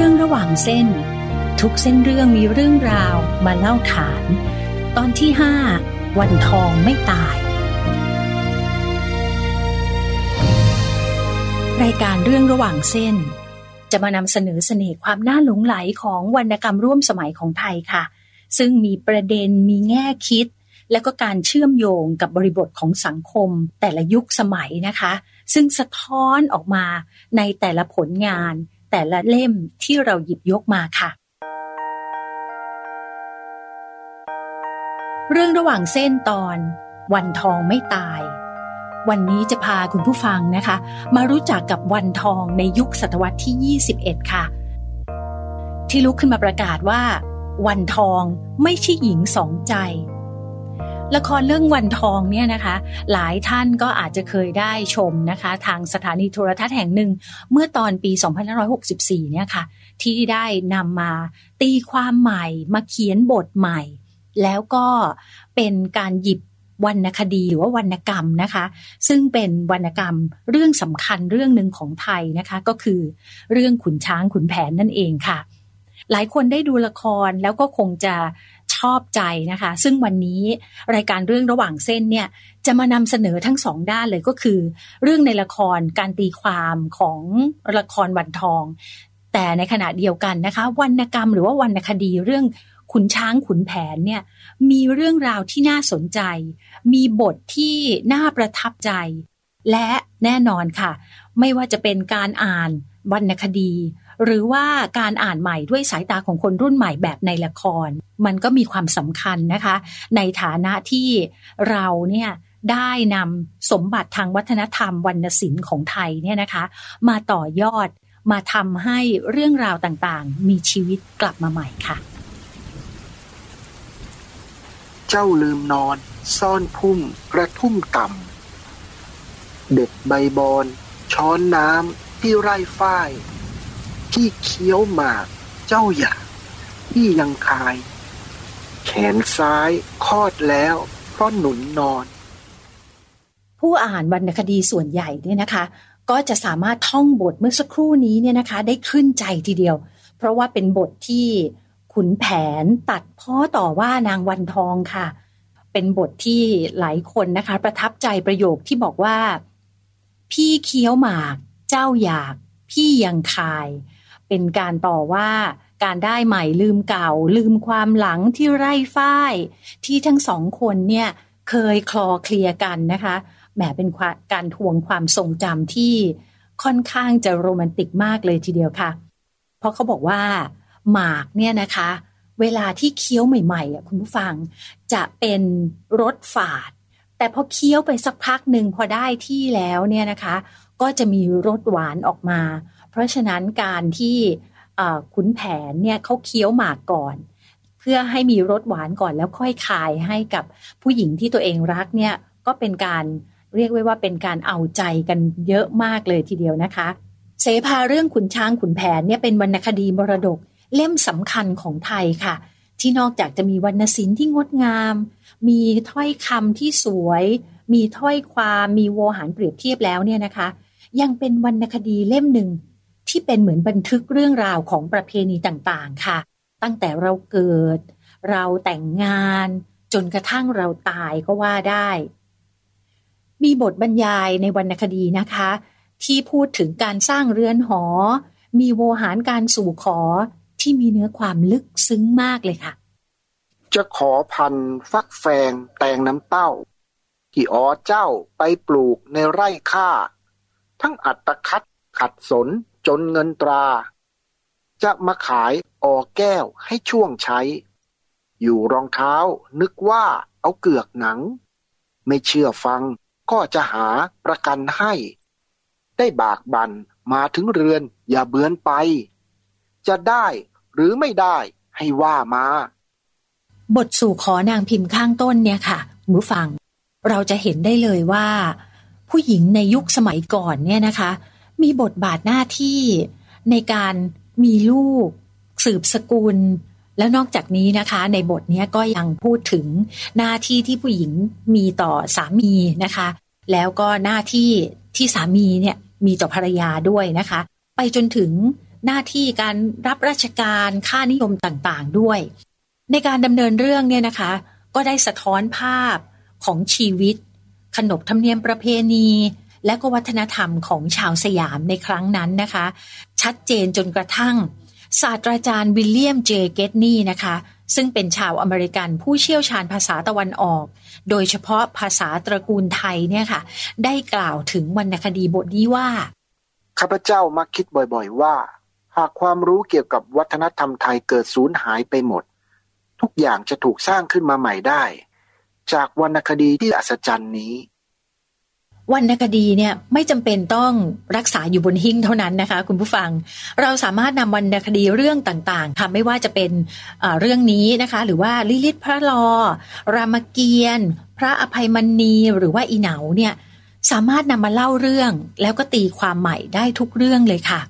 เรื่องระหว่างเส้น ทุกเส้นเรื่องมีเรื่องราวมาเล่าขาน ตอนที่ห้าวันทองไม่ตาย รายการเรื่องระหว่างเส้น จะมานำเสนอเสน่ห์ความน่าหลงไหลของวรรณกรรมร่วมสมัยของไทยค่ะ ซึ่งมีประเด็นมีแง่คิด และก็การเชื่อมโยงกับบริบทของสังคม แต่ละยุคสมัยนะคะ ซึ่งสะท้อนออกมาในแต่ละผลงาน แต่ละเล่มที่เราหยิบยกมาค่ะ เรื่องระหว่างเส้นตอน วันทองไม่ตาย วันนี้จะพาคุณผู้ฟังนะคะ มารู้จักกับวันทองในยุคศตวรรษที่ 21 ค่ะ ที่ลุกขึ้นมาประกาศว่า วันทองไม่ใช่หญิงสองใจ ละครเรื่องวันทองเนี่ยนะคะ หลายท่านก็อาจจะเคยได้ชมนะคะ ทางสถานีโทรทัศน์แห่งหนึ่ง เมื่อตอนปี 2564 เนี่ยค่ะ ที่ได้นำมาตีความใหม่มาเขียนบทใหม่ แล้วก็เป็นการหยิบวรรณคดีหรือว่าวรรณกรรมนะคะ ซึ่งเป็นวรรณกรรมเรื่องสำคัญเรื่องหนึ่งของไทยนะคะ ก็คือเรื่องขุนช้างขุนแผนนั่นเองค่ะ หลายคนได้ดูละครแล้วก็คงจะ ชอบใจนะคะ ซึ่งวันนี้รายการเรื่องระหว่างเส้นเนี่ยจะมานำเสนอทั้งสองด้านเลยก็คือ เรื่องในละครการตีความของละครวันทอง แต่ในขณะเดียวกันนะคะวรรณกรรมหรือว่าวรรณคดีเรื่องขุนช้างขุนแผนเนี่ยมีเรื่องราวที่น่าสนใจ มีบทที่น่าประทับใจ และแน่นอนค่ะ ไม่ว่าจะเป็นการอ่านวรรณคดี หรือว่าการอ่านใหม่ด้วยสายตาของคนรุ่นใหม่แบบในละคร มันก็มีความสำคัญนะคะ ในฐานะที่เราเนี่ยได้นำสมบัติทางวัฒนธรรมวรรณศิลป์ของไทยเนี่ยนะคะ มาต่อยอดมาทำให้เรื่องราวต่างๆ มีชีวิตกลับมาใหม่ค่ะ เจ้าลืมนอน ซ่อนพุ่มกระทุ่มต่ำเด็ดใบบอน ช้อนน้ำที่ไร่ฝ้าย ที่เคี้ยวหมากเจ้าอยากที่ยังคาย แขนซ้ายคลอดแล้วเพราะหนุนนอน ผู้อ่านวรรณคดีส่วนใหญ่เนี่ยนะคะ ก็จะสามารถท่องบทเมื่อสักครู่นี้เนี่ยนะคะ ได้ขึ้นใจทีเดียว เพราะว่าเป็นบทที่ขุนแผนตัดพ้อต่อว่านางวันทองค่ะ เป็นบทที่หลายคนนะคะ ประทับใจประโยคที่บอกว่า พี่เคี้ยวหมาก เจ้าอยาก พี่ยังคาย เป็นการต่อว่าการได้ใหม่ลืมเก่า ลืมความหลังที่ไร่ฝ้าย ที่ทั้งสองคนเนี่ยเคยคลอเคลียกันนะคะแหมเป็นการทวงความทรงจำที่ค่อนข้างจะโรแมนติกมากเลยทีเดียวค่ะ เพราะเขาบอกว่า หมากเนี่ยนะคะ เวลาที่เคี้ยวใหม่ๆอะคุณผู้ฟัง จะเป็นรสฝาด แต่พอเคี้ยวไปสักพักหนึ่งพอได้ที่แล้วเนี่ยนะคะ ก็จะมีรสหวานออกมา ราะฉะนั้นการที่ขุนแผนเนี่ยเขาเคี้ยวหมากก่อน เพื่อให้มีรสหวานก่อนแล้วค่อยคายให้กับผู้หญิงที่ตัวเองรักเนี่ยก็เป็นการเรียกไว้ว่าเป็นการเอาใจกันเยอะมากเลยทีเดียวนะคะ เสภาเรื่องขุนช้างขุนแผนเนี่ยเป็นวรรณคดีมรดกเล่มสำคัญของไทยค่ะ ที่นอกจากจะมีวรรณศิลป์ที่งดงาม มีถ้อยคำที่สวย มีถ้อยความมีโวหารเปรียบเทียบแล้วเนี่ยนะคะ ยังเป็นวรรณคดีเล่มหนึ่ง ที่เป็นเหมือนบันทึกเรื่องราวของประเพณีต่างๆค่ะ ตั้งแต่เราเกิด เราแต่งงาน จนกระทั่งเราตายก็ว่าได้ มีบทบรรยายในวรรณคดีนะคะ ที่พูดถึงการสร้างเรือนหอ มีโวหารการสู่ขอที่มีเนื้อความลึกซึ้งมากเลยค่ะ จะขอพันฟักแฟงแตงน้ำเต้า ที่อ๋อเจ้าไปปลูกในไร่ข้าทั้งอัตคัดขัดสน จนเงินตรา จะมาขายออแก้วให้ช่วงใช้ อยู่รองเท้านึกว่าเอาเกือกหนัง ไม่เชื่อฟังก็จะหาประกันให้ ได้บากบันมาถึงเรือนอย่าเบือนไป จะได้หรือไม่ได้ให้ว่ามา บทสู่ขอนางพิมพ์ข้างต้นเนี่ยค่ะมือฟัง เราจะเห็นได้เลยว่า ผู้หญิงในยุคสมัยก่อนเนี่ยนะคะ มีบทบาทหน้าที่ในการมีลูก สืบสกุล แล้วนอกจากนี้นะคะ ในบทนี้ก็ยังพูดถึงหน้าที่ที่ผู้หญิงมีต่อสามีนะคะ แล้วก็หน้าที่ที่สามีเนี่ยมีต่อภรรยาด้วยนะคะ ไปจนถึงหน้าที่การรับราชการค่านิยมต่างๆด้วย ในการดำเนินเรื่องเนี่ยนะคะ ก็ได้สะท้อนภาพของชีวิต ขนบธรรมเนียมประเพณี และก็วัฒนธรรมของชาวสยามในครั้งนั้นนะคะ ชัดเจนจนกระทั่ง ศาสตราจารย์วิลเลียมเจเกตนี่นะคะ ซึ่งเป็นชาวอเมริกันผู้เชี่ยวชาญภาษาตะวันออก โดยเฉพาะภาษาตระกูลไทยเนี่ยค่ะ ได้กล่าวถึงวรรณคดีบทนี้ว่า ข้าพเจ้ามักคิดบ่อยๆว่า หากความรู้เกี่ยวกับวัฒนธรรมไทยเกิดสูญหายไปหมด ทุกอย่างจะถูกสร้างขึ้นมาใหม่ได้ จากวรรณคดีที่อัศจรรย์นี้ วรรณคดีเนี่ยไม่จำเป็นต้องรักษาอยู่บนหิ้งเท่านั้นนะคะ คุณผู้ฟัง เราสามารถนำวรรณคดีเรื่องต่างๆค่ะไม่ว่าจะเป็นเรื่องนี้นะคะ หรือว่าลิลิตพระลอ รามเกียรติ์พระอภัยมณีหรือว่าอิเหนาเนี่ยสามารถนำมาเล่าเรื่องแล้วก็ตีความใหม่ได้ทุกเรื่องเลยค่ะ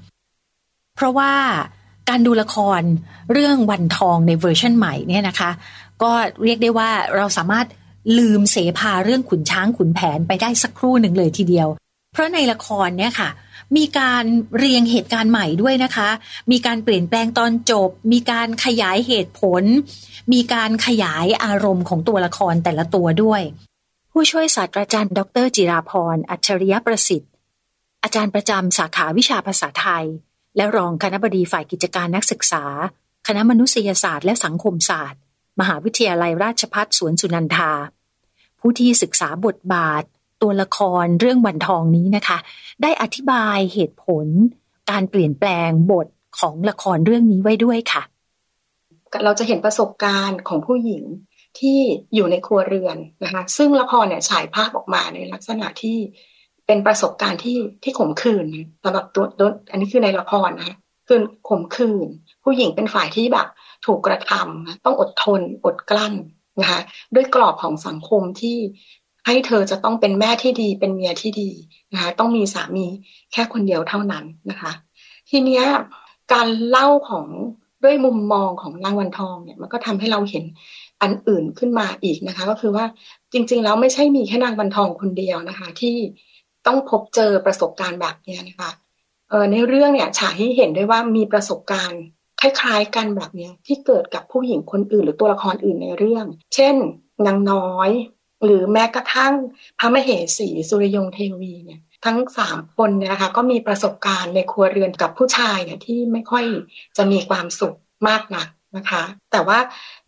เพราะว่าการดูละครเรื่องวันทองในเวอร์ชันใหม่เนี่ยนะคะ ก็เรียกได้ว่าเราสามารถ ลืมเสพาเรื่องขุนช้างขุนแผนไปได้สักครู่หนึ่งเลยทีเดียว เพราะในละครเนี่ยค่ะ มีการเรียงเหตุการณ์ใหม่ด้วยนะคะ มีการเปลี่ยนแปลงตอนจบ มีการขยายเหตุผล มีการขยายอารมณ์ของตัวละครแต่ละตัวด้วย ผู้ช่วยศาสตราจารย์ ดรจิราพร อัจฉริยประสิทธิ์ อาจารย์ประจำสาขาวิชาภาษาไทย และรองคณะบดีฝ่ายกิจการนักศึกษา คณะมนุษยศาสตร์และสังคมศาสตร์ มหาวิทยาลัยราชภัฏสวนสุนันทา ผู้ที่ศึกษาบทบาท ตัวละครเรื่องวันทองนี้นะคะ ได้อธิบายเหตุผล การเปลี่ยนแปลงบทของละครเรื่องนี้ไว้ด้วยค่ะ เราจะเห็นประสบการณ์ของผู้หญิงที่อยู่ในครัวเรือนนะคะซึ่งละครเนี่ยฉายภาพออกมาในลักษณะที่เป็นประสบการณ์ที่ที่ข่มขืนสำหรับตัวตอันนี้คือในละครนะคือข่มขืน ผู้หญิงเป็นฝ่ายที่แบบ ถูกกระทำต้องอดทนอดกลั้น นะคะด้วยกรอบของสังคมที่ให้เธอจะต้องเป็นแม่ที่ดีเป็นเมียที่ดีนะคะต้องมีสามีแค่คนเดียวเท่านั้นนะคะ ทีเนี้ยการเล่าของด้วยมุมมองของนางวันทองเนี่ยมันก็ทำให้เราเห็นอันอื่นขึ้นมาอีกนะคะ ก็คือว่าจริง ๆ แล้วไม่ใช่มีแค่นางบันทองคนเดียวนะคะ ที่ต้องพบเจอประสบการณ์แบบนี้นะคะเออในเรื่องเนี่ยฉายให้เห็นด้วยว่ามีประสบการณ์ คล้ายๆกันแบบนี้ที่เกิดกับผู้หญิงคนอื่น หรือตัวละครอื่นในเรื่อง เช่นนางน้อย หรือแม้กระทั่งพระมเหสีสุริยงเทวีเนี่ยทั้งสามคนเนี่ยนะคะก็มีประสบการณ์ในครัวเรือนกับผู้ชายเนี่ยที่ไม่ค่อยจะมีความสุขมากนักนะคะ แต่ว่า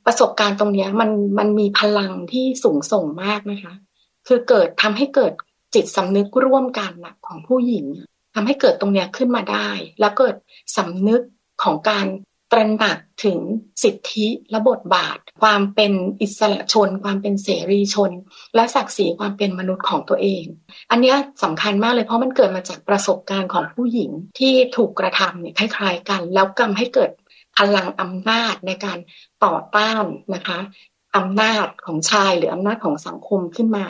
ประสบการณ์ตรงนี้มันมันมีพลังที่สูงส่งมากนะคะ คือเกิดทำให้เกิดจิตสำนึกร่วมกันนะของผู้หญิงทำให้เกิดตรงนี้ขึ้นมาได้ แล้วเกิดสำนึก ของการตระหนักถึงสิทธิและบทบาท ความเป็นอิสระชน ความเป็นเสรีชน และศักดิ์ศรีความเป็นมนุษย์ของตัวเอง อันนี้สำคัญมากเลยเพราะมันเกิดมาจากประสบการณ์ของผู้หญิงที่ถูกกระทำเนี่ยคล้าย ๆ กัน แล้วกำให้เกิดพลังอำนาจในการต่อต้านนะคะอำนาจของชายหรืออำนาจของสังคมขึ้นมา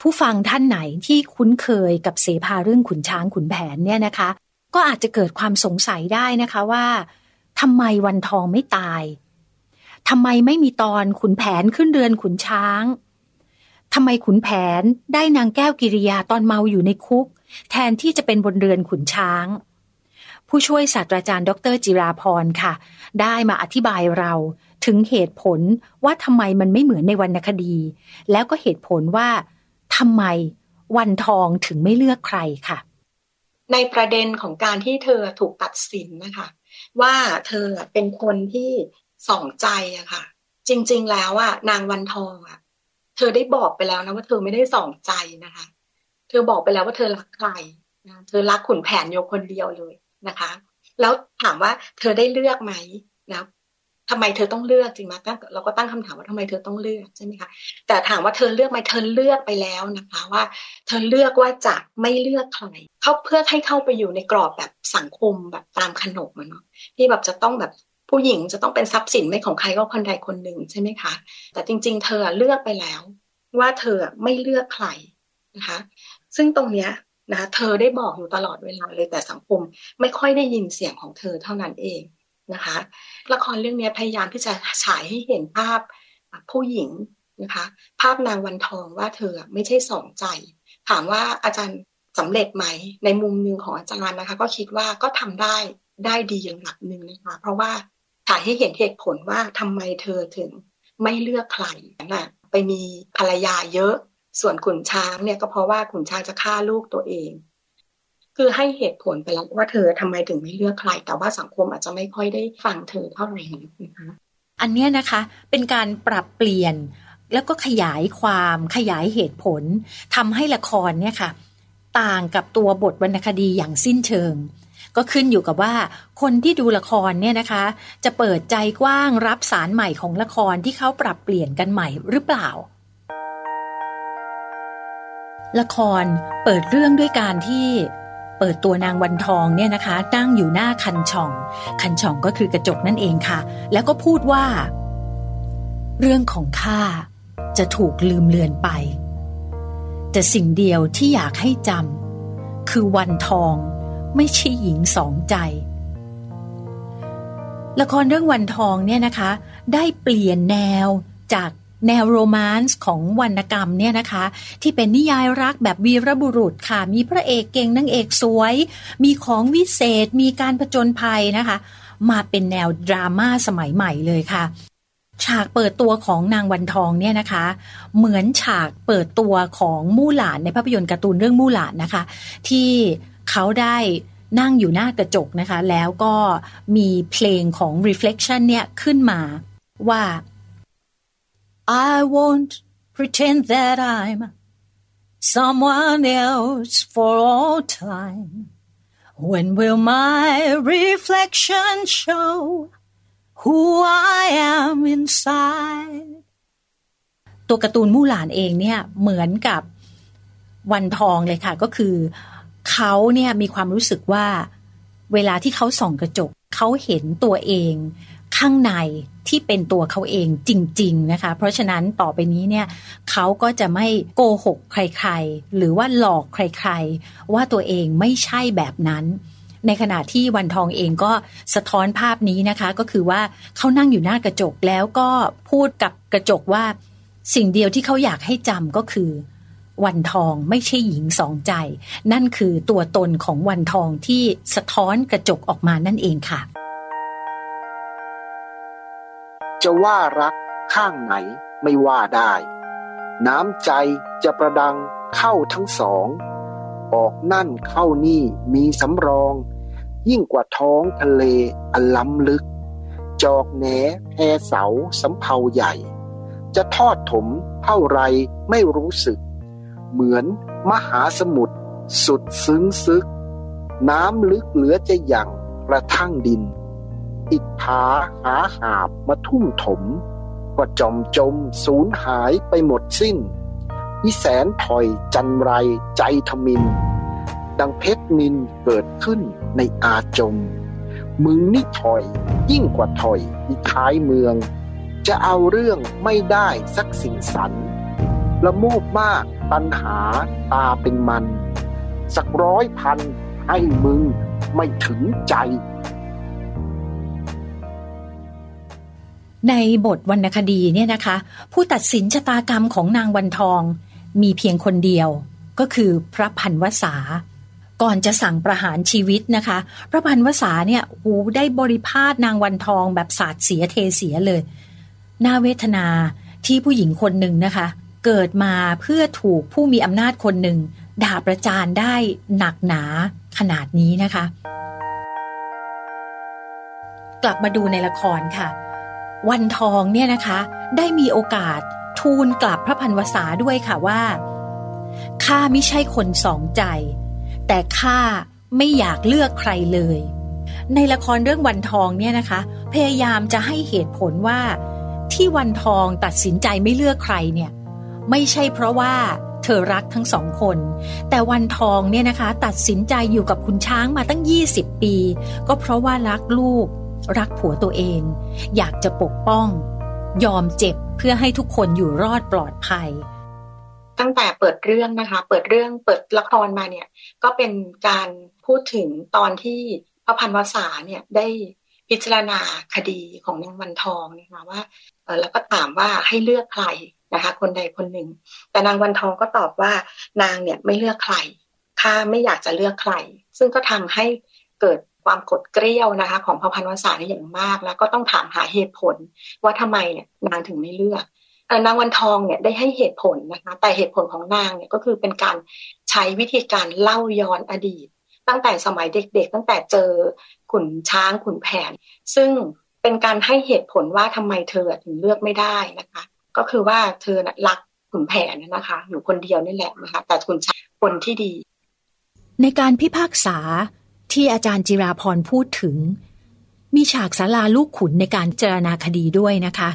ผู้ฟังท่านไหนที่คุ้นเคยกับเสภาเรื่องขุนช้างขุนแผนเนี่ยนะคะ ก็อาจจะเกิดความสงสัยได้นะคะว่าทำไมวันทองไม่ตายทำไมไม่มีตอนขุนแผนขึ้นเรือนขุนช้างทำไมขุนแผนได้นางแก้วกิริยาตอนเมาอยู่ในคุก แทนที่จะเป็นบนเรือนขุนช้าง ผู้ช่วยศาสตราจารย์ดรจิราพรค่ะ ได้มาอธิบายเราถึงเหตุผลว่าทำไมมันไม่เหมือนในวรรณคดี แล้วก็เหตุผลว่าทำไมวันทองถึงไม่เลือกใครค่ะ ในประเด็นของการที่เธอถูกตัดสินนะคะ ว่าเธอเป็นคนที่ส่องใจอะค่ะ จริง ๆ แล้วอะนางวันทองอะเธอได้บอกไปแล้วนะว่าเธอไม่ได้ส่องใจนะคะ เธอบอกไปแล้วว่าเธอรักใครนะเธอรักขุนแผนโยคนเดียวเลยนะคะ แล้วถามว่าเธอได้เลือกไหมนะ ทำไมเธอต้องเลือกจริงไหมตั้งเราก็ตั้งคำถามว่าทำไมเธอต้องเลือกใช่ไหมคะแต่ถามว่าเธอเลือกไหมเธอเลือกไปแล้วนะคะว่า เธอเลือกว่าจะไม่เลือกใครเขาเพื่อให้เข้าไปอยู่ในกรอบแบบสังคมแบบตามขนบมันเนาะที่แบบจะต้องแบบผู้หญิงจะต้องเป็นทรัพย์สินไม่ของใครก็คนใดคนหนึ่งใช่ไหมคะ แต่จริง ๆ เธอเลือกไปแล้ว ว่าเธอไม่เลือกใครนะคะ ซึ่งตรงเนี้ยนะเธอได้บอกอยู่ตลอดเวลาเลยแต่สังคมไม่ค่อยได้ยินเสียงของเธอเท่านั้นเอง นะคะ ละครเรื่องนี้พยายามที่จะฉายให้เห็นภาพผู้หญิงนะคะ ภาพนางวันทองว่าเธอไม่ใช่สองใจ ถามว่าอาจารย์สำเร็จไหม ในมุมหนึ่งของอาจารย์นะคะ ก็คิดว่าก็ทำได้ได้ดีอย่างหลักหนึ่งนะคะ เพราะว่าฉายให้เห็นเหตุผลว่าทำไมเธอถึงไม่เลือกใครน่ะไปมีภรรยาเยอะ ส่วนขุนช้างเนี่ยก็เพราะว่าขุนช้างจะฆ่าลูกตัวเอง คือให้เหตุผลไปแล้วว่าเธอทำไมถึงไม่เลือกใคร แต่ว่าสังคมอาจจะไม่ค่อยได้ฟังเธอเท่าไหร่นะคะอันนี้นะคะเป็นการปรับเปลี่ยนแล้วก็ขยายความขยายเหตุผลทำให้ละครเนี่ยค่ะ ต่างกับตัวบทวรรณคดีอย่างสิ้นเชิง ก็ขึ้นอยู่กับว่า คนที่ดูละครเนี่ยนะคะ จะเปิดใจกว้างรับสารใหม่ของละครที่เขาปรับเปลี่ยนกันใหม่หรือเปล่าละครเปิดเรื่องด้วยการที่ ปิดตัวนางวันทองเนี่ยนะคะนั่งอยู่หน้าคันช่อง คันช่องก็คือกระจกนั่นเองค่ะ แล้วก็พูดว่า เรื่องของข้าจะถูกลืมเลือนไป แต่สิ่งเดียวที่อยากให้จำคือวันทองไม่ใช่หญิงสองใจ ละครเรื่องวันทองเนี่ยนะคะ ได้เปลี่ยนแนวจาก แนวโรแมนต์ของวรรณกรรมเนี่ยนะคะ ที่เป็นนิยายรักแบบวีรบุรุษค่ะ มีพระเอกเก่งนางเอกสวย มีของวิเศษ มีการผจญภัยนะคะ มาเป็นแนวดราม่าสมัยใหม่เลยค่ะ ฉากเปิดตัวของนางวันทองเนี่ยนะคะ เหมือนฉากเปิดตัวของมู่หลานในภาพยนตร์การ์ตูนเรื่องมู่หลานนะคะ ที่เขาได้นั่งอยู่หน้ากระจกนะคะ แล้วก็มีเพลงของ reflection เนี่ยขึ้นมาว่า I won't pretend that I'm someone else for all time when will my reflection show who I am inside ตัวการ์ตูนมู่หลานเองเนี่ยเหมือนกับวันทองเลยค่ะ ก็คือเขาเนี่ยมีความรู้สึกว่าเวลาที่เขาส่องกระจกเขาเห็นตัวเอง ข้างในที่เป็นตัวเขาเองจริง ๆ นะคะ เพราะฉะนั้นต่อไปนี้เนี่ยเขาก็จะไม่โกหกใครๆ หรือว่าหลอกใครๆ ว่าตัวเองไม่ใช่แบบนั้นในขณะที่วันทองเองก็สะท้อนภาพนี้นะคะ ก็คือว่าเขานั่งอยู่หน้ากระจกแล้วก็พูดกับกระจกว่า สิ่งเดียวที่เขาอยากให้จำก็คือ วันทองไม่ใช่หญิงสองใจ นั่นคือตัวตนของวันทองที่สะท้อนกระจกออกมานั่นเองค่ะ จะว่ารักข้างไหนไม่ว่าได้ น้ำใจจะประดังเข้าทั้งสอง ออกนั่นเข้านี่มีสำรอง ยิ่งกว่าท้องทะเลอันล้ำลึก จอกแหนแพเสาสำเภาใหญ่ จะทอดถมเท่าไรไม่รู้สึก เหมือนมหาสมุทรสุดซึ้งซึก น้ำลึกเหลือจะอย่างกระทั่งดิน อิดผาหาหาบมาทุ่มถม ก็จอมจมสูญหายไปหมดสิ้น อีแสนถอยจันไรใจทมิน ดังเพชรนินเกิดขึ้นในอาจม มึงนี่ถอยยิ่งกว่าถอยอีท้ายเมือง จะเอาเรื่องไม่ได้สักสิ่งสันละโมบมากปัญหาตาเป็นมัน สักร้อยพันให้มึงไม่ถึงใจ ในบทวรรณคดีเนี่ยนะคะ ผู้ตัดสินชะตากรรมของนางวันทอง มีเพียงคนเดียว ก็คือพระพันวษา ก่อนจะสั่งประหารชีวิตนะคะ พระพันวษาเนี่ยโอ้ได้บริพาทนางวันทองแบบสาดเสียเทเสียเลยน่าเวทนาที่ผู้หญิงคนหนึ่งนะคะ เกิดมาเพื่อถูกผู้มีอำนาจคนหนึ่งด่าประจานได้หนักหนาขนาดนี้นะคะ กลับมาดูในละครค่ะ วันทองเนี่ยนะคะ ได้มีโอกาสทูลกลับพระพันวษาด้วยค่ะว่าข้าไม่ใช่คนสองใจ แต่ข้าไม่อยากเลือกใครเลย ในละครเรื่องวันทองเนี่ยนะคะ พยายามจะให้เหตุผลว่า ที่วันทองตัดสินใจไม่เลือกใครเนี่ย ไม่ใช่เพราะว่าเธอรักทั้งสองคน แต่วันทองเนี่ยนะคะ ตัดสินใจอยู่กับคุณช้างมาตั้ง 20 ปี ก็เพราะว่ารักลูก รักผัวตัวเอง อยากจะปกป้อง ยอมเจ็บเพื่อให้ทุกคนอยู่รอดปลอดภัย ตั้งแต่เปิดเรื่องนะคะ เปิดเรื่องเปิดละครมาเนี่ย ก็เป็นการพูดถึงตอนที่พระพันวษาเนี่ยได้พิจารณาคดีของนางวันทองนะคะว่าเออแล้วก็ถามว่าให้เลือกใครนะคะคนใดคนหนึ่ง แต่นางวันทองก็ตอบว่านางเนี่ยไม่เลือกใครข้าไม่อยากจะเลือกใคร ซึ่งก็ทำให้เกิด ความกดเกลี้ยวนะคะ ของพระพันวษาในอย่างมาก แล้วก็ต้องถามหาเหตุผลว่าทำไมเนี่ยนางถึงไม่เลือกนางวันทองเนี่ยได้ให้เหตุผลนะคะ แต่เหตุผลของนางเนี่ยก็คือเป็นการใช้วิธีการเล่าย้อนอดีต ตั้งแต่สมัยเด็กๆ ตั้งแต่เจอขุนช้างขุนแผน ซึ่งเป็นการให้เหตุผลว่าทำไมเธอถึงเลือกไม่ได้นะคะ ก็คือว่าเธอรักขุนแผนนะคะ อยู่คนเดียวนี่แหละนะคะ แต่ขุนช้างคนที่ดี ในการพิพากษา ที่อาจารย์จิราพรพูดถึง มีฉากสาราลูกขุนในการเจรณาคดีด้วยนะคะ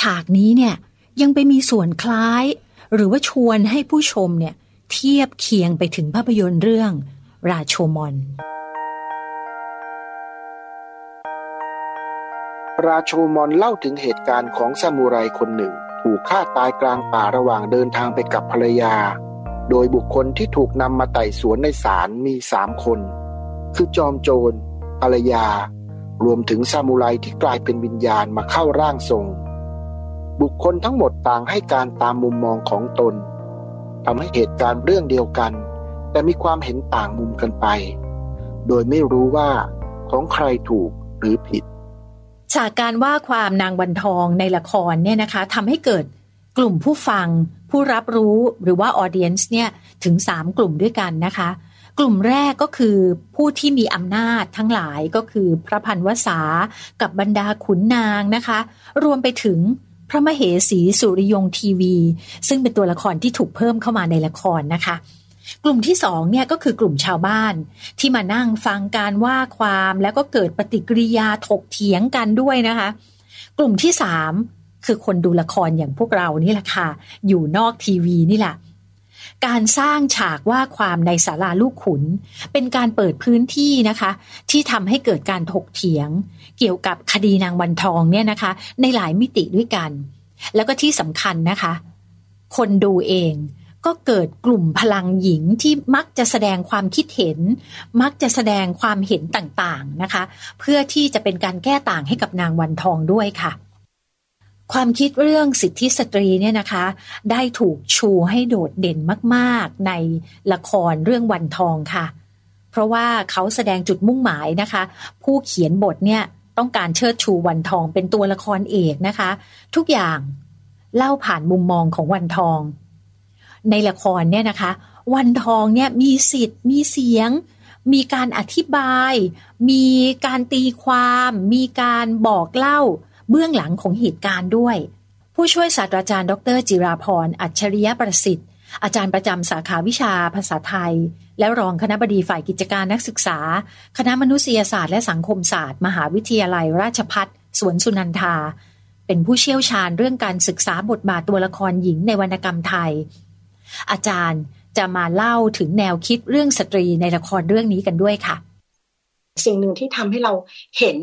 ฉากนี้เนี่ยยังไปมีส่วนคล้าย หรือว่าชวนให้ผู้ชมเนี่ยเทียบเคียงไปถึงภาพยนตร์เรื่อง ราโชมอนราโชมอนเล่าถึงเหตุการณ์ของซามูไรคนหนึ่ง ถูกฆ่าตายกลางป่าระหว่างเดินทางไปกับภรรยา โดยบุคคลที่ถูกนำมาไต่สวนในศาลมีสามคน คือจอมโจรภรรยา รวมถึงซามูไรที่กลายเป็นวิญญาณมาเข้าร่างทรง บุคคลทั้งหมดต่างให้การตามมุมมองของตนทำให้เหตุการณ์เรื่องเดียวกัน แต่มีความเห็นต่างมุมกันไป โดยไม่รู้ว่าของใครถูกหรือผิดฉากการว่าความนางวันทองในละครเนี่ยนะคะทำให้เกิดกลุ่มผู้ฟัง ผู้รับรู้หรือว่าออเดียนส์เนี่ยถึง 3 กลุ่มด้วยกันนะคะ กลุ่มแรกก็คือผู้ที่มีอำนาจทั้งหลายก็คือพระพันวษากับบรรดาขุนนางนะคะ รวมไปถึงพระมเหสีสุริยงทีวี ซึ่งเป็นตัวละครที่ถูกเพิ่มเข้ามาในละครนะคะ กลุ่มที่สองเนี่ยก็คือกลุ่มชาวบ้าน ที่มานั่งฟังการว่าความแล้วก็เกิดปฏิกิริยาถกเถียงกันด้วยนะคะ กลุ่มที่สามคือคนดูละครอย่างพวกเรานี่แหละค่ะอยู่นอกทีวีนี่แหละ การสร้างฉากว่าความในศาลาลูกขุน เป็นการเปิดพื้นที่นะคะ ที่ทำให้เกิดการถกเถียง เกี่ยวกับคดีนางวันทองเนี่ยนะคะ ในหลายมิติด้วยกัน แล้วก็ที่สำคัญนะคะ คนดูเองก็เกิดกลุ่มพลังหญิงที่มักจะแสดงความคิดเห็น มักจะแสดงความเห็นต่างๆนะคะ เพื่อที่จะเป็นการแก้ต่างให้กับนางวันทองด้วยค่ะ ความคิดเรื่องสิทธิสตรีเนี่ยนะคะ ได้ถูกชูให้โดดเด่นมากๆ ในละครเรื่องวันทองค่ะ เพราะว่าเขาแสดงจุดมุ่งหมายนะคะ ผู้เขียนบทเนี่ยต้องการเชิดชูวันทองเป็นตัวละครเอกนะคะ ทุกอย่างเล่าผ่านมุมมองของวันทอง ในละครเนี่ยนะคะ วันทองเนี่ยมีสิทธิ์ มีเสียง มีการอธิบาย มีการตีความ มีการบอกเล่า เบื้องหลังของเหตุการณ์ด้วย ผู้ช่วยศาสตราจารย์ ดร จิราพร อัจฉริยประสิทธิ์ อาจารย์ประจำสาขาวิชาภาษาไทย และรองคณะบดีฝ่ายกิจการนักศึกษา คณะมนุษยศาสตร์และสังคมศาสตร์ มหาวิทยาลัย ราชพัฒสวนสุนันทา เป็นผู้เชี่ยวชาญเรื่องการศึกษาบทบาทตัวละครหญิงในวรรณกรรมไทย อาจารย์จะมาเล่าถึงแนวคิดเรื่องสตรีในละครเรื่องนี้กันด้วยค่ะ สิ่งหนึ่งที่ทำให้เราเห็น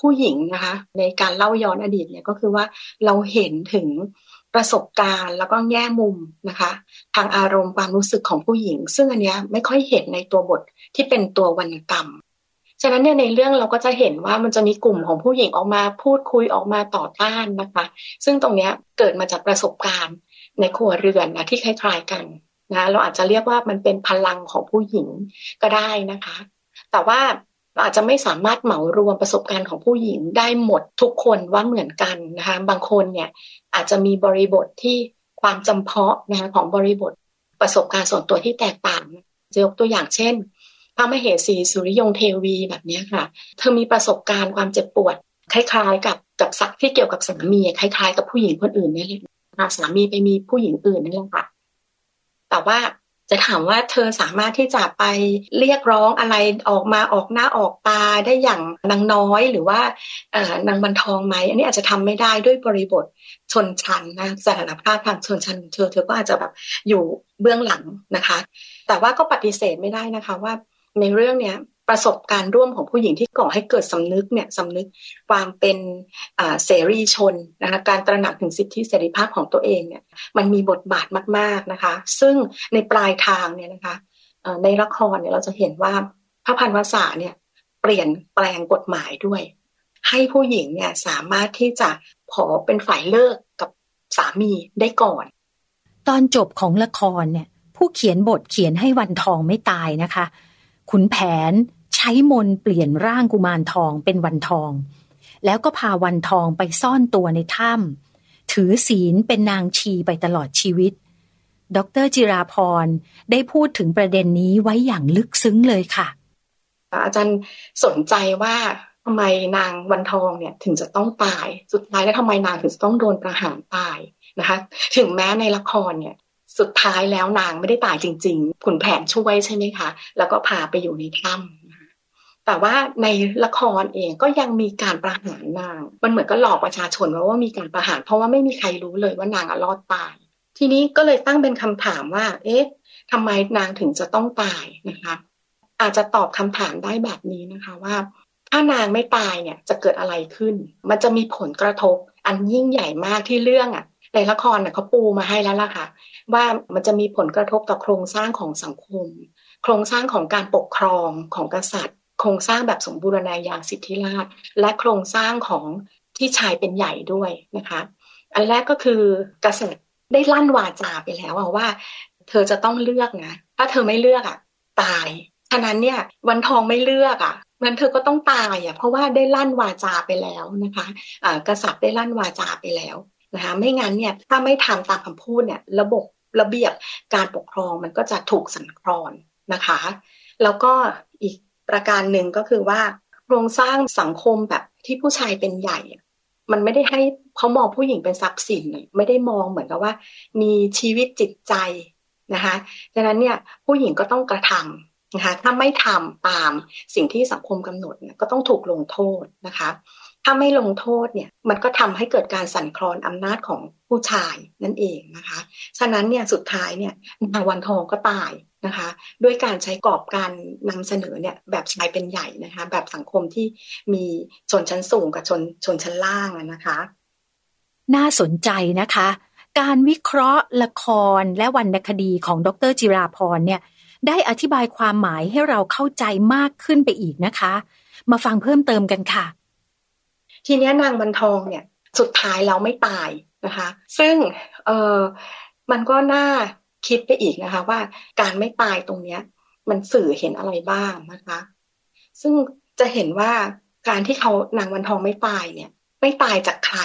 ผู้หญิงนะคะ ในการเล่าย้อนอดีตเนี่ยก็คือว่าเราเห็นถึงประสบการณ์แล้วก็แง่มุมนะคะ ทางอารมณ์ความรู้สึกของผู้หญิง ซึ่งอันนี้ไม่ค่อยเห็นในตัวบทที่เป็นตัววรรณกรรมฉะนั้นเนี่ยในเรื่องเราก็จะเห็นว่ามันจะมีกลุ่มของผู้หญิงออกมาพูดคุยออกมาต่อต้านนะคะ ซึ่งตรงนี้เกิดมาจากประสบการณ์ในครัวเรือนนะที่คล้ายๆกันนะเราอาจจะเรียกว่ามันเป็นพลังของผู้หญิงก็ได้นะคะ แต่ว่า เราอาจจะไม่สามารถเหมารวมประสบการณ์ของผู้หญิงได้หมดทุกคนว่าเหมือนกันนะคะบางคนเนี่ยอาจจะมีบริบทที่ความจำเพาะนะคะของบริบทประสบการณ์ส่วนตัวที่แตกต่างจะยกตัวอย่างเช่น พระมเหสีสุริยงเทวีแบบนี้ค่ะ เธอมีประสบการณ์ความเจ็บปวด คล้ายๆ กับกับสักที่เกี่ยวกับสามีคล้ายๆ กับผู้หญิงคนอื่นนี่แหละสามีไปมีผู้หญิงอื่นนี่แหละค่ะแต่ว่า จะถามว่าเธอสามารถที่จะไปเรียกร้องอะไรออกมาออกหน้าออกตาได้อย่างนางน้อยหรือว่านางบรรทองไหมอันนี้อาจจะทำไม่ได้ด้วยบริบทชนชั้นนะสถานภาพทางชนชั้นเธอเธอก็อาจจะแบบอยู่เบื้องหลังนะคะ แต่ว่าก็ปฏิเสธไม่ได้นะคะว่าในเรื่องเนี้ย ประสบการณ์ร่วมของผู้หญิงที่ก่อให้เกิดสำนึกเนี่ยสำนึกความเป็นเสรีชนนะคะการตระหนักถึงสิทธิเสรีภาพของตัวเองเนี่ยมันมีบทบาทมาก ๆนะคะ ซึ่งในปลายทางเนี่ยนะคะในละครเนี่ยเราจะเห็นว่าพระพันวษาเนี่ยเปลี่ยนแปลงกฎหมายด้วย ให้ผู้หญิงเนี่ยสามารถที่จะขอเป็นฝ่ายเลิกกับสามีได้ก่อน ตอนจบของละครเนี่ยผู้เขียนบทเขียนให้วันทองไม่ตายนะคะ ขุนแผนชช้มนเปลี่ยนร่างกุมารทองเป็นวันทอง แล้วก็พาวันทองไปซ่อนตัวในถ้ำถือศีลเป็นนางชีไปตลอดชีวิต ดรจิราพรได้พูดถึงประเด็นนี้ไว้อย่างลึกซึ้งเลยค่ะ อาจารย์สนใจว่าทำไมนางวันทองเนี่ยถึงจะต้องตาย สุดท้ายแล้วทำไมนางถึงจะต้องโดนประหารตายนะคะ ถึงแม้ในละครเนี่ย สุดท้ายแล้วนางไม่ได้ตายจริง ๆ ขุนแผนช่วยใช่ไหมคะ แล้วก็พาไปอยู่ในถ้ำแต่ว่าในละครเองก็ยังมีการประหารนาง มันเหมือนก็หลอกประชาชนว่าว่ามีการประหาร เพราะว่าไม่มีใครรู้เลยว่านางอรอดตาย ทีนี้ก็เลยตั้งเป็นคำถามว่า เอ๊ะทำไมนางถึงจะต้องตายนะคะ อาจจะตอบคำถามได้แบบนี้นะคะว่าถ้านางไม่ตายเนี่ยจะเกิดอะไรขึ้น มันจะมีผลกระทบอันยิ่งใหญ่มากที่เรื่องอะ ในละครเนี่ยเขาปูมาให้แล้วล่ะค่ะ ว่ามันจะมีผลกระทบต่อโครงสร้างของสังคม โครงสร้างของการปกครองของกษัตริย์ โครงสร้างแบบสมบูรณาญาสิทธิราชและโครงสร้างของที่ชายเป็นใหญ่ด้วยนะคะ อันแรกก็คือกษัตริย์ได้ลั่นวาจาไปแล้วว่า เธอจะต้องเลือกนะถ้าเธอไม่เลือกอะ ตายฉะนั้นเนี่ยวันทองไม่เลือกอะนั้นเธอก็ต้องตายอะเพราะว่าได้ลั่นวาจาไปแล้วนะคะะกษัตริย์ได้ลั่นวาจาไปแล้ว นะคะไม่งั้นเนี่ยถ้าไม่ทำตามคำพูดเนี่ยระบบระเบียบการปกครองมันก็จะถูกสั่นคลอนนะคะ แล้วก็อีกประการหนึ่งก็คือว่าโครงสร้างสังคมแบบที่ผู้ชายเป็นใหญ่ มันไม่ได้ให้เขามองผู้หญิงเป็นทรัพย์สิน ไม่ได้มองเหมือนกับว่า มีชีวิตจิตใจนะคะดังนั้นเนี่ยผู้หญิงก็ต้องกระทำนะคะถ้าไม่ทำตามสิ่งที่สังคมกำหนดก็ต้องถูกลงโทษนะคะ ถ้าไม่ลงโทษเนี่ยมันก็ทำให้เกิดการสั่นคลอนอำนาจของผู้ชายนั่นเองนะคะ ฉะนั้นเนี่ยสุดท้ายเนี่ยนางวันทองก็ตายนะคะ ด้วยการใช้กรอบการนำเสนอเนี่ยแบบชายเป็นใหญ่นะคะ แบบสังคมที่มีชนชั้นสูงกับชนชนชั้นล่างนะคะ น่าสนใจนะคะ การวิเคราะห์ละครและวรรณคดีของดรจิราพรเนี่ยได้อธิบายความหมายให้เราเข้าใจมากขึ้นไปอีกนะคะ มาฟังเพิ่มเติมกันค่ะ ทีนี้นางบันทองเนี่ยสุดท้ายเราไม่ตายนะคะ ซึ่งเออมันก็น่าคิดไปอีกนะคะ ว่าการไม่ตายตรงเนี้ย มันสื่อเห็นอะไรบ้างนะคะ ซึ่งจะเห็นว่าการที่เขานางวันทองไม่ตายเนี่ย ไม่ตายจากใคร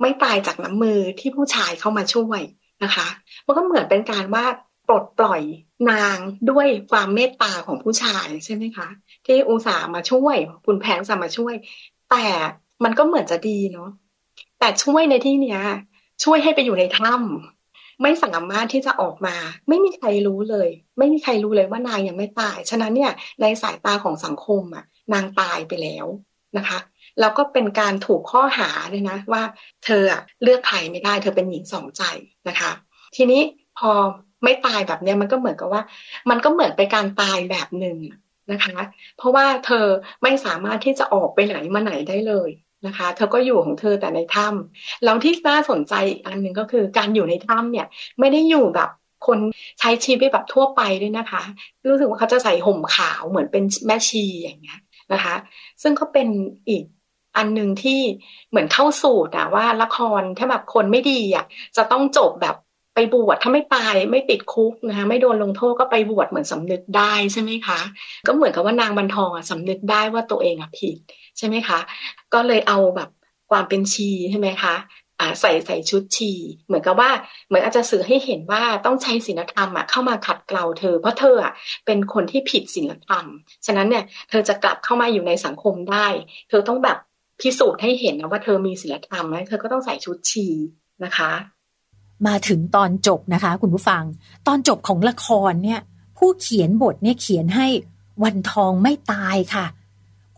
ไม่ตายจากน้ำมือที่ผู้ชายเข้ามาช่วยนะคะ มันก็เหมือนเป็นการว่าปลดปล่อยนางด้วยความเมตตาของผู้ชายใช่ไหมคะ ที่อุตส่าห์มาช่วย คุณแพงสามาช่วย แต่ มันก็เหมือนจะดีเนาะแต่ช่วยในที่เนี้ย ช่วยให้ไปอยู่ในถ้ำไม่สามารถที่จะออกมา ไม่มีใครรู้เลย ไม่มีใครรู้เลยว่านางยังไม่ตาย ฉะนั้นเนี่ยในสายตาของสังคมอะ นางตายไปแล้วนะคะแล้วก็เป็นการถูกข้อหาเลยนะว่าเธอเลือกใครไม่ได้เธอเป็นหญิงสองใจนะคะ ทีนี้พอไม่ตายแบบเนี้ยมันก็เหมือนกับว่า มันก็เหมือนเป็นการตายแบบหนึ่งนะคะ เพราะว่าเธอไม่สามารถที่จะออกไปไหนมาไหนได้เลย นะคะ เธอก็อยู่ของเธอแต่ในถ้ำแล้วที่น่าสนใจอีกอันหนึ่งก็คือการอยู่ในถ้ำเนี่ย ไม่ได้อยู่แบบคนใช้ชีวิตแบบทั่วไปด้วยนะคะ รู้สึกว่าเขาจะใส่ห่มขาวเหมือนเป็นแม่ชีอย่างเงี้ยนะคะ ซึ่งก็เป็นอีกอันหนึ่งที่เหมือนเข้าสูตรอะว่าละครถ้าแบบคนไม่ดีอะจะต้องจบแบบไปบวชถ้าไม่ตายไม่ติดคุกนะคะไม่โดนลงโทษก็ไปบวชเหมือนสำนึกได้ใช่ไหมคะ ก็เหมือนกับว่านางบรรทองอะสำนึกได้ว่าตัวเองอะผิด ใช่ไหมคะ ก็เลยเอาแบบความเป็นชีใช่ไหมคะใส่ใส่ชุดชีเหมือนกับว่าเหมือนอาจจะสื่อให้เห็นว่าต้องใช้ศีลธรรมอะเข้ามาขัดเกลาเธอ เพราะเธออะเป็นคนที่ผิดศีลธรรม ฉะนั้นเนี่ยเธอจะกลับเข้ามาอยู่ในสังคมได้ เธอต้องแบบพิสูจน์ให้เห็นนะว่าเธอมีศีลธรรมไหมเธอก็ต้องใส่ชุดชีนะคะ มาถึงตอนจบนะคะ คุณผู้ฟัง ตอนจบของละครเนี่ย ผู้เขียนบทเนี่ยเขียนให้วันทองไม่ตายค่ะ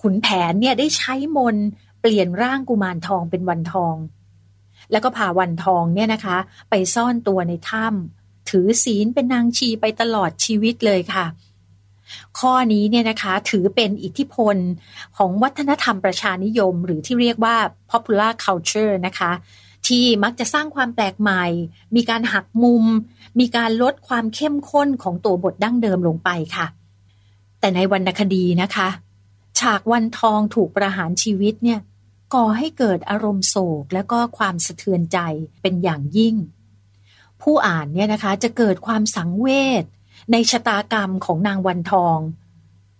ขุนแผนเนี่ยได้ใช้มนเปลี่ยนร่างกุมารทองเป็นวันทอง แล้วก็พาวันทองเนี่ยนะคะ ไปซ่อนตัวในถ้ำถือศีลเป็นนางชีไปตลอดชีวิตเลยค่ะ ข้อนี้เนี่ยนะคะถือเป็นอิทธิพลของวัฒนธรรมประชานิยม หรือที่เรียกว่า popular culture นะคะที่มักจะสร้างความแปลกใหม่ มีการหักมุม มีการลดความเข้มข้นของตัวบทดั้งเดิมลงไปค่ะ แต่ในวรรณคดีนะคะ ฉากวันทองถูกประหารชีวิตเนี่ยก่อให้เกิดอารมณ์โศกและก็ความสะเทือนใจเป็นอย่างยิ่ง ผู้อ่านเนี่ยนะคะจะเกิดความสังเวชในชะตากรรมของนางวันทอง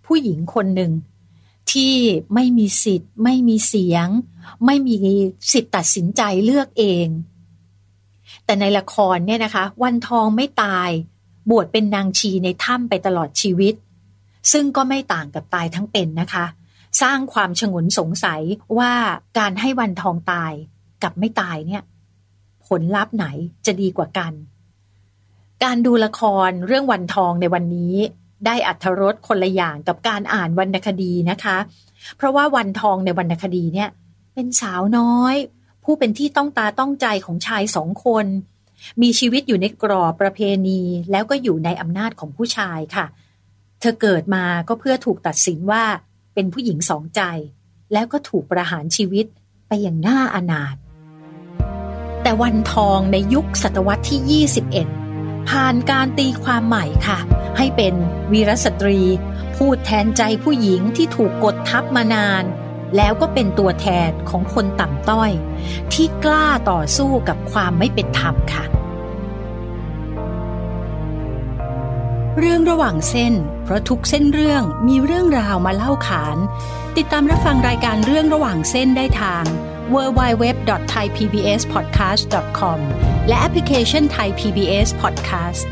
ผู้หญิงคนหนึ่ง ที่ไม่มีสิทธิ์ ไม่มีเสียง ไม่มีสิทธิ์ตัดสินใจเลือกเอง แต่ในละครเนี่ยนะคะ วันทองไม่ตาย บวชเป็นนางชีในถ้ำไปตลอดชีวิต ซึ่งก็ไม่ต่างกับตายทั้งเป็นนะคะ สร้างความฉงนสงสัยว่าการให้วันทองตายกับไม่ตายเนี่ย ผลลัพธ์ไหนจะดีกว่ากัน การดูละครเรื่องวันทองในวันนี้ ได้อัธรสคนละอย่างกับการอ่านวรรณคดีนะคะ เพราะว่าวันทองในวรรณคดีเนี่ย เป็นสาวน้อย ผู้เป็นที่ต้องตาต้องใจของชายสองคนมีชีวิตอยู่ในกรอบประเพณีแล้วก็อยู่ในอำนาจของผู้ชายค่ะ ธอเกิดมาก็เพื่อถูกตัดสินว่าเป็นผู้หญิงสองใจ แล้วก็ถูกประหารชีวิตไปอย่างน่าอนาถแต่วันทองในยุคศตวรรษที่ 21 ผ่านการตีความใหม่ค่ะ ให้เป็นวีรสตรี พูดแทนใจผู้หญิงที่ถูกกดทับมานาน แล้วก็เป็นตัวแทนของคนต่ำต้อย ที่กล้าต่อสู้กับความไม่เป็นธรรมค่ะ เรื่องระหว่างเส้น เพราะทุกเส้นเรื่องมีเรื่องราวมาเล่าขาน ติดตามรับฟังรายการเรื่องระหว่างเส้นได้ทาง www.thaipbspodcast.com และแอปพลิเคชัน Thai PBS Podcast